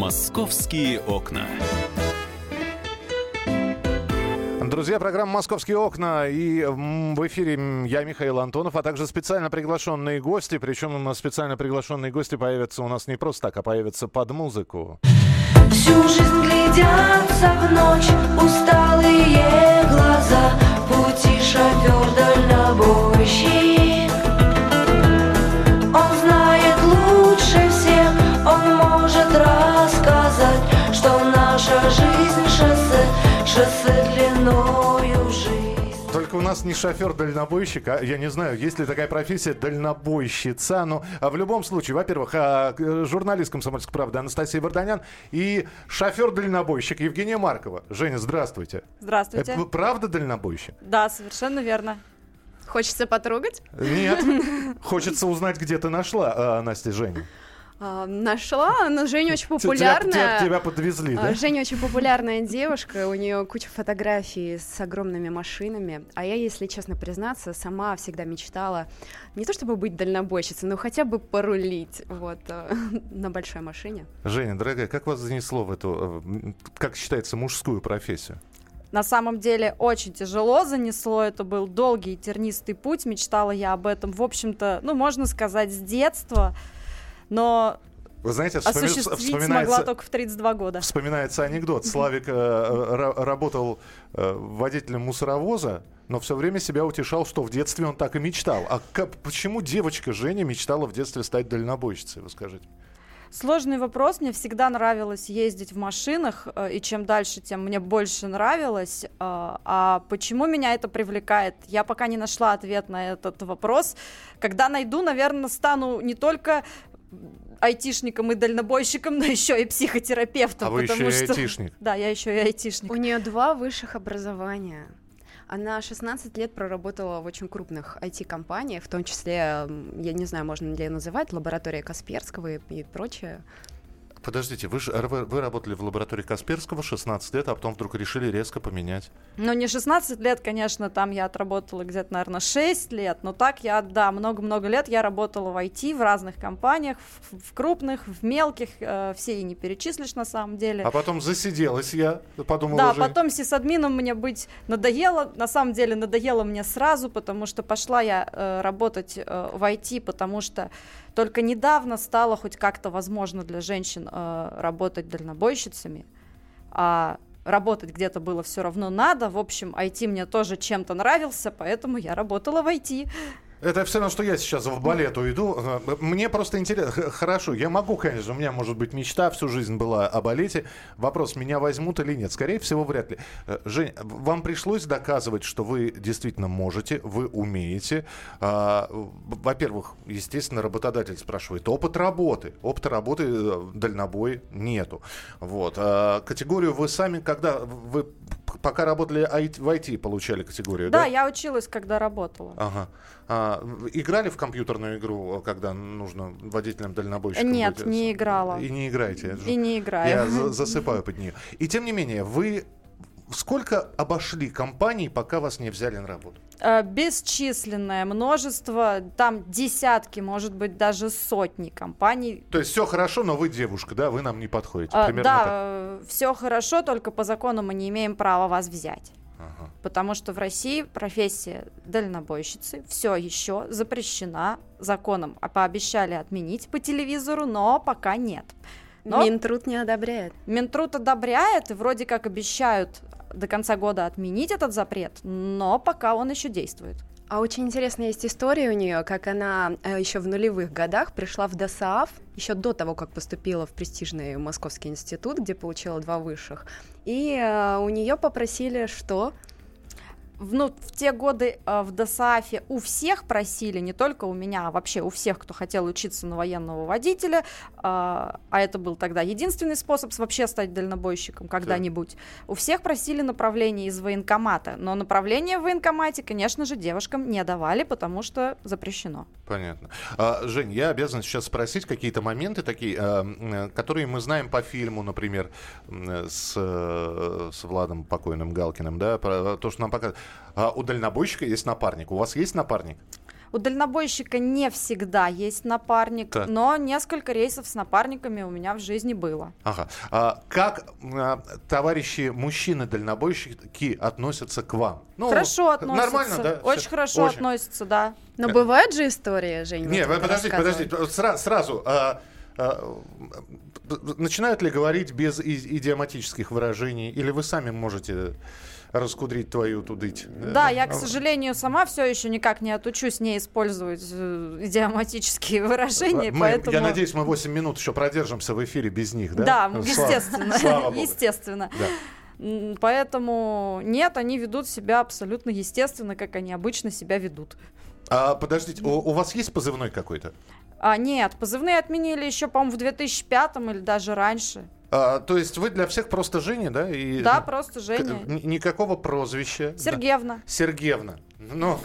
Московские окна. Друзья, программа «Московские окна». И в эфире я, Михаил Антонов, а также специально приглашенные гости. Причем специально приглашенные гости появятся у нас не просто так, а появятся под музыку. Всю жизнь глядятся в ночь усталые нас не шофер-дальнобойщик, а я не знаю, есть ли такая профессия дальнобойщица. Но а в любом случае, во-первых, а, журналист «Комсомольской правды» Анастасия Варданян и шофер-дальнобойщик Евгения Маркова. Женя, здравствуйте. Здравствуйте. Это правда дальнобойщик? Да, совершенно верно. Хочется потрогать? Нет. Хочется узнать, где ты нашла, а, Настя, Женю. А, нашла, но Женя очень популярная. Тебя, тебя, тебя подвезли, да? Женя очень популярная девушка, у нее куча фотографий с огромными машинами. А я, если честно признаться, сама всегда мечтала не то чтобы быть дальнобойщицей, но хотя бы порулить вот э, на большой машине. Женя, дорогая, как вас занесло в эту, э, как считается, мужскую профессию? На самом деле очень тяжело занесло, это был долгий тернистый путь, мечтала я об этом, в общем-то, ну, можно сказать, с детства но вы знаете, вспоми... вспоминается... смогла только в 32 года. Вспоминается анекдот. Славик э, э работал э, водителем мусоровоза, но все время себя утешал, что в детстве он так и мечтал. А как, почему девочка Женя мечтала в детстве стать дальнобойщицей, вы скажите? Сложный вопрос. Мне всегда нравилось ездить в машинах, э, и чем дальше, тем мне больше нравилось. Э, а почему меня это привлекает? Я пока не нашла ответ на этот вопрос. Когда найду, наверное, стану не только айтишником и дальнобойщиком, но еще и психотерапевтом. А вы еще и что... айтишник? Да, я еще и айтишник. У нее два высших образования. Она 16 лет проработала в очень крупных IT-компаниях, в том числе, я не знаю, можно ли называть, лаборатория Касперского и, и прочее. Подождите, вы, же, вы, вы работали в лаборатории Касперского 16 лет, а потом вдруг решили резко поменять. Ну, не 16 лет, конечно, там я отработала где-то, наверное, 6 лет, но так я, да, много-много лет я работала в IT, в разных компаниях, в, в крупных, в мелких, э, все и не перечислишь на самом деле. А потом засиделась я, подумала Да, уже... потом сисадмином мне быть надоело, на самом деле надоело мне сразу, потому что пошла я э, работать э, в IT, потому что только недавно стало хоть как-то возможно для женщин э, работать дальнобойщицами, а работать где-то было все равно надо. В общем, IT мне тоже чем-то нравился, поэтому я работала в IT. Это все равно, что я сейчас в балет уйду. Мне просто интересно. Хорошо, я могу, конечно, у меня, может быть, мечта всю жизнь была о балете. Вопрос, меня возьмут или нет? Скорее всего, вряд ли. Э, Жень, вам пришлось доказывать, что вы действительно можете, вы умеете. А, во-первых, естественно, работодатель спрашивает, опыт работы. Опыта работы э, дальнобой нету. Вот. А категорию вы сами, когда вы пока работали в IT, получали категорию, да? Да, я училась, когда работала. Ага. А, играли в компьютерную игру, когда нужно водителям дальнобойщиком Нет, быть? не играла. И не играете? И не играю. Я засыпаю под нее. И тем не менее, вы сколько обошли компаний, пока вас не взяли на работу? Э, бесчисленное множество, там десятки, может быть, даже сотни компаний. То есть все хорошо, но вы девушка, да, вы нам не подходите. А, Примерно да, так. все хорошо, только по закону мы не имеем права вас взять. Ага. Потому что в России профессия дальнобойщицы все еще запрещена законом. А пообещали отменить по телевизору, но пока нет. Но Минтруд не одобряет. Минтруд одобряет, и вроде как обещают до конца года отменить этот запрет, но пока он еще действует. А очень интересная есть история у нее, как она э, еще в нулевых годах пришла в ДОСААФ, еще до того, как поступила в престижный Московский институт, где получила два высших. И э, у нее попросили что? Ну, в те годы э, в ДОСААФе у всех просили, не только у меня, а вообще у всех, кто хотел учиться на военного водителя, э, а это был тогда единственный способ вообще стать дальнобойщиком когда-нибудь, у всех просили направление из военкомата, но направление в военкомате, конечно же, девушкам не давали, потому что запрещено. Понятно. А, Жень, я обязан сейчас спросить какие-то моменты такие, э, которые мы знаем по фильму, например, с, э, с Владом покойным Галкиным, да, про то, что нам показывают. А у дальнобойщика есть напарник. У вас есть напарник? У дальнобойщика не всегда есть напарник, Так. но несколько рейсов с напарниками у меня в жизни было. Ага. А как а, товарищи мужчины-дальнобойщики относятся к вам? Ну, хорошо относятся. Нормально, да? Очень Всё- хорошо очень. относятся, да. Но бывают же истории, Жень? Не, вот вы подождите, подождите. Сра- сразу. а, начинают ли говорить без идиоматических выражений? Или вы сами можете раскудрить твою тудыть? Да, я, к А, сожалению, сама все еще никак не отучусь не использовать э, идиоматические выражения, мы- поэтому... Я надеюсь, мы 8 минут еще продержимся в эфире без них, да? Да, Слава- естественно, Слава естественно. Да. Поэтому нет, они ведут себя абсолютно естественно, как они обычно себя ведут. А, подождите, у, у вас есть позывной какой-то? А нет, позывные отменили еще, по-моему, в 2005 или даже раньше. А, то есть вы для всех просто Женя, да? И, Да, просто к- Женя. н- никакого прозвища. Да. Сергеевна. Ну,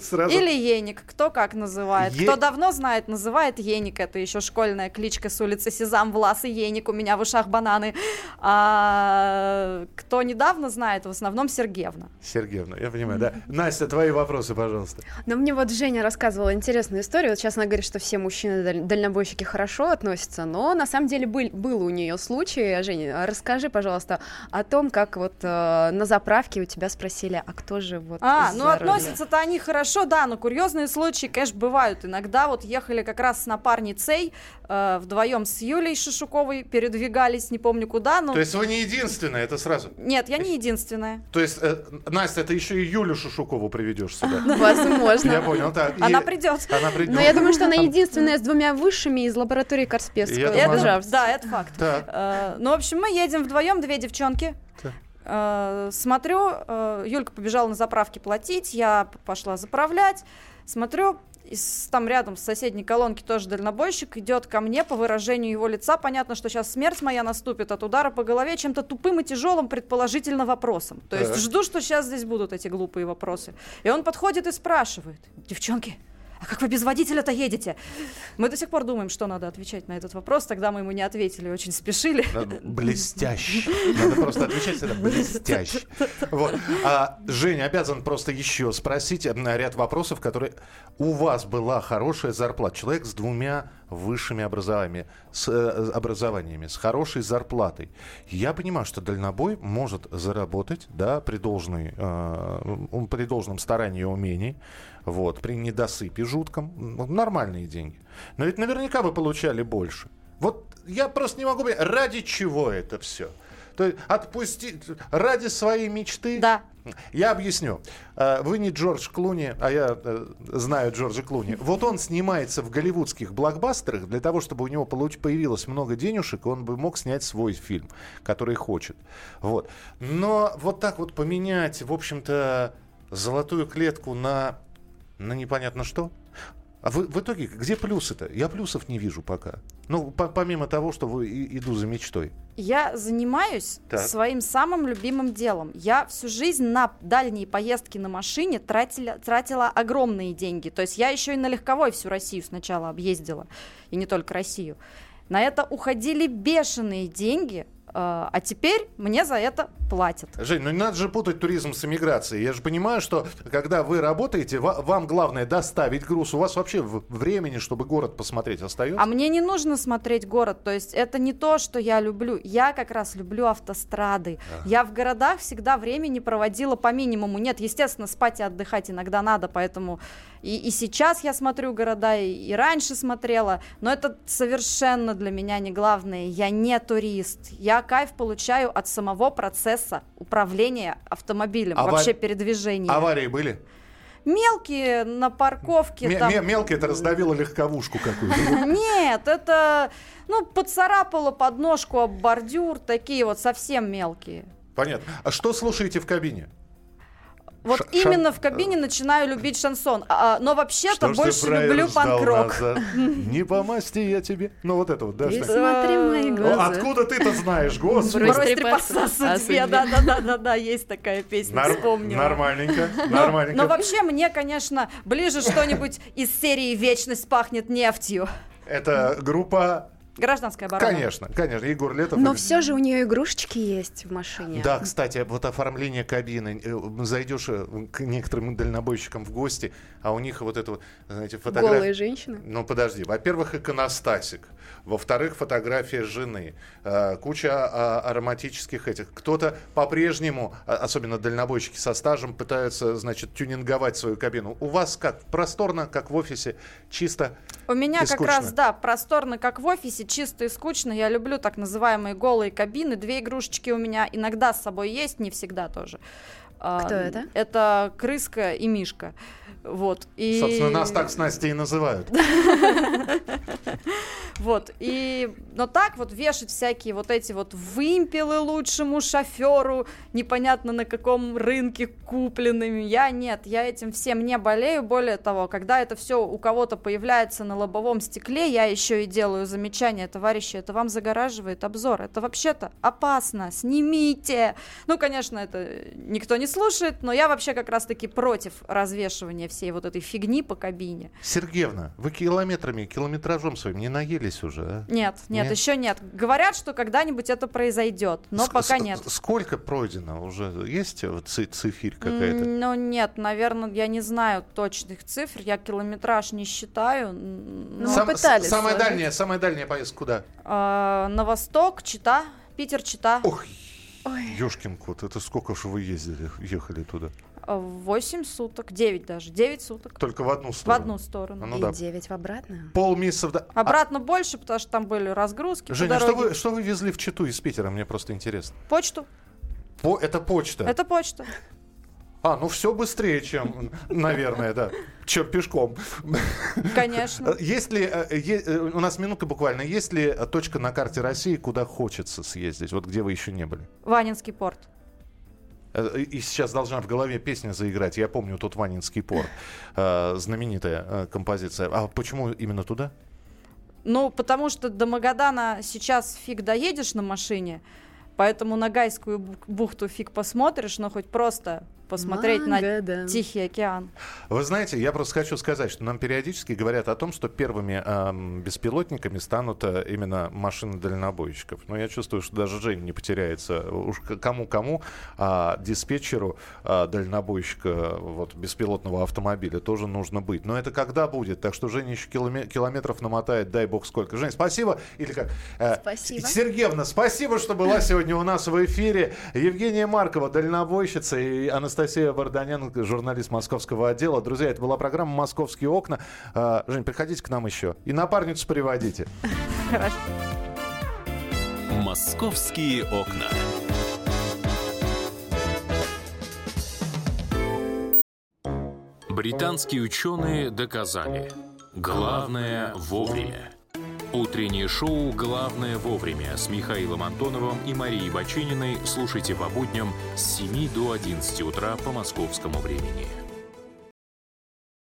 сразу... Или Еник, кто как называет. Е- Кто давно знает, называет Еник. Это еще школьная кличка с улицы Сезам, Влас и Еник, у меня в ушах бананы. А кто недавно знает, в основном Сергеевна. Сергеевна, я понимаю, да. Настя, твои вопросы, пожалуйста. Но мне вот Женя рассказывала интересную историю. Вот сейчас она говорит, что все мужчины даль- дальнобойщики хорошо относятся, но на самом деле был, был у нее случай. Женя, расскажи, пожалуйста, о том, как вот э, на заправке у тебя спросили, а кто же вот А, ну рулем?» Относятся-то они хорошо, да, но курьезные случаи, конечно, бывают. Иногда вот ехали как раз с напарницей, э, вдвоем с Юлей Шишуковой, передвигались, не помню куда, но... То есть вы не единственная, это сразу. Нет, я не единственная. То есть, э, Настя, ты еще и Юлю Шушукову приведешь сюда. Возможно. Я понял, так. Она придет. Она придет. Но я думаю, что она единственная с двумя высшими из лаборатории авс- Да, это факт. Э, Ну, в общем, мы едем вдвоем, две девчонки. Э, Смотрю, э, Юлька побежала на заправке платить, я пошла заправлять. Смотрю, из, там рядом в соседней колонке тоже дальнобойщик идет ко мне по выражению его лица. Понятно, что сейчас смерть моя наступит от удара по голове чем-то тупым и тяжелым, предположительно, вопросом. То есть жду, что сейчас здесь будут эти глупые вопросы. И он подходит и спрашивает, девчонки, а как вы без водителя-то едете? Мы до сих пор думаем, что надо отвечать на этот вопрос. Тогда мы ему не ответили, очень спешили. Блестяще. Надо просто отвечать это блестяще. Вот. А, Женя обязан просто еще спросить э, ряд вопросов, которые... У вас была хорошая зарплата. Человек с двумя высшими образованиями, с, э, образованиями, с хорошей зарплатой. Я понимаю, что дальнобой может заработать, да, при, должной, э, при должном старании и умении, вот, при недосыпе жутком, ну, нормальные деньги. Но ведь наверняка вы получали больше. Вот я просто не могу понять, ради чего это все? То есть отпустить ради своей мечты? Да. Я объясню. Э, Вы не Джордж Клуни, а я э, знаю Джорджа Клуни. Вот он снимается в голливудских блокбастерах для того, чтобы у него появилось много денежек, и он бы мог снять свой фильм, который хочет. Вот. Но вот так вот поменять, в общем-то, золотую клетку на, на непонятно что. А вы- в итоге, где плюсы-то? Я плюсов не вижу пока. Ну, по- помимо того, что вы и- иду за мечтой. Я занимаюсь Так. своим самым любимым делом. Я всю жизнь на дальние поездки на машине тратила, тратила огромные деньги. То есть я еще и на легковой всю Россию сначала объездила, и не только Россию. На это уходили бешеные деньги, а теперь мне за это платят. Жень, ну не надо же путать туризм с эмиграцией. Я же понимаю, что когда вы работаете, ва- вам главное доставить груз. У вас вообще времени, чтобы город посмотреть, остается? А мне не нужно смотреть город, то есть это не то, что я люблю. Я как раз люблю автострады. Я в городах всегда времени проводила по минимуму. Нет, естественно, спать и отдыхать иногда надо, поэтому и, и сейчас я смотрю города, и, и раньше смотрела, но это совершенно для меня не главное. Я не турист. Я кайф получаю от самого процесса управления автомобилем, Ава- вообще передвижения. Аварии были? Мелкие на парковке. Ме- там- ме- мелко это раздавило легковушку какую-то. Нет, это, ну, поцарапало подножку об бордюр, такие вот совсем мелкие. Понятно. А что слушаете в кабине? Вот Ша- именно шан- в кабине начинаю любить шансон, а, но вообще-то больше люблю панк-рок. Не по масти я тебе. Ну вот это вот, да? Смотри мои Ну, глаза. Откуда ты-то знаешь, господи? Брось трепаться судьбе, да-да-да-да, есть такая песня, вспомнила. Нормальненько, Но, нормальненько. но вообще мне, конечно, ближе что-нибудь из серии «Вечность пахнет нефтью». Это группа Гражданская оборона. Конечно, конечно. Егор Летов. Но и- все же у нее игрушечки есть в машине. Да, кстати, вот оформление кабины. Э, Зайдешь э, к некоторым дальнобойщикам в гости, а у них вот это вот, знаете, фотография. Голые женщины. Ну, подожди. Во-первых, иконостасик. Во-вторых, фотография жены. Э, Куча а, ароматических этих. Кто-то по-прежнему, а, особенно дальнобойщики со стажем, пытаются, значит, тюнинговать свою кабину. У вас как? Просторно, как в офисе? Чисто? У меня И как раз, да, просторно, как в офисе, чисто и скучно. Я люблю так называемые голые кабины. Две игрушечки у меня иногда с собой есть, не всегда тоже. А, Кто это? Это крыска и мишка. Вот. И... Собственно, нас так с Настей и называют. Вот, и, но так вот вешать всякие вот эти вот вымпелы лучшему шоферу, непонятно на каком рынке купленными, я нет, я этим всем не болею, более того, когда это все у кого-то появляется на лобовом стекле, я еще и делаю замечание, товарищи, это вам загораживает обзор, это вообще-то опасно, снимите. Ну, конечно, это никто не слушает, но я вообще как раз-таки против развешивания всей вот этой фигни по кабине. Сергеевна, вы километрами, километражом своим не наелись уже? Нет, нет, Нет? еще нет. Говорят, что когда-нибудь это произойдет, но Ск- пока нет. Сколько пройдено уже? Есть э, ци- цифирь какая-то? Ну нет, наверное, я не знаю точных цифр, я километраж не считаю. но, мы пытались самая дальняя, самая дальняя поездка куда? а, на восток, Чита, Питер, Чита. Ох, ёшкин кот, это сколько же вы ездили, ехали туда? 8 суток, 9 даже, 9 суток. Только в одну В сторону? одну сторону. Ну и да. 9 в обратную. Полмесяца... в- А, Обратно больше, потому что там были разгрузки Женя, что вы, что вы везли в Читу из Питера? Мне просто интересно. Почту. По, это почта. Это почта. А, ну все быстрее, чем, наверное, да. Чем пешком. Конечно. Есть ли, э, е- э, у нас минута буквально, есть ли точка на карте России, куда хочется съездить, вот где вы еще не были? Ванинский порт. Э, И сейчас должна в голове песня заиграть. Я помню тот Ванинский порт. Э, Знаменитая э, композиция. А почему именно туда? Ну, потому что до Магадана сейчас фиг доедешь на машине, поэтому на Гайскую бух- бухту фиг посмотришь, но хоть просто посмотреть на Магадан. Тихий океан. Вы знаете, я просто хочу сказать, что нам периодически говорят о том, что первыми эм, беспилотниками станут э, именно машины дальнобойщиков. Но я чувствую, что даже Женя не потеряется. Уж к- кому-кому, а диспетчеру а, дальнобойщика э, вот, беспилотного автомобиля тоже нужно быть. Но это когда будет? Так что Женя еще киломе- километров намотает, дай бог сколько. Жень, спасибо. Или как? Э, Спасибо. Сергеевна, спасибо, что была сегодня у нас в эфире. Евгения Маркова, дальнобойщица, и Анастасия Варданян, журналист московского отдела. Друзья, это была программа «Московские окна». А, Жень, приходите к нам еще. И напарницу приводите. Хорошо. «Московские окна». Британские ученые доказали. Главное вовремя. Утреннее шоу «Главное вовремя» с Михаилом Антоновым и Марией Бачининой слушайте по будням с 7 до 11 утра по московскому времени.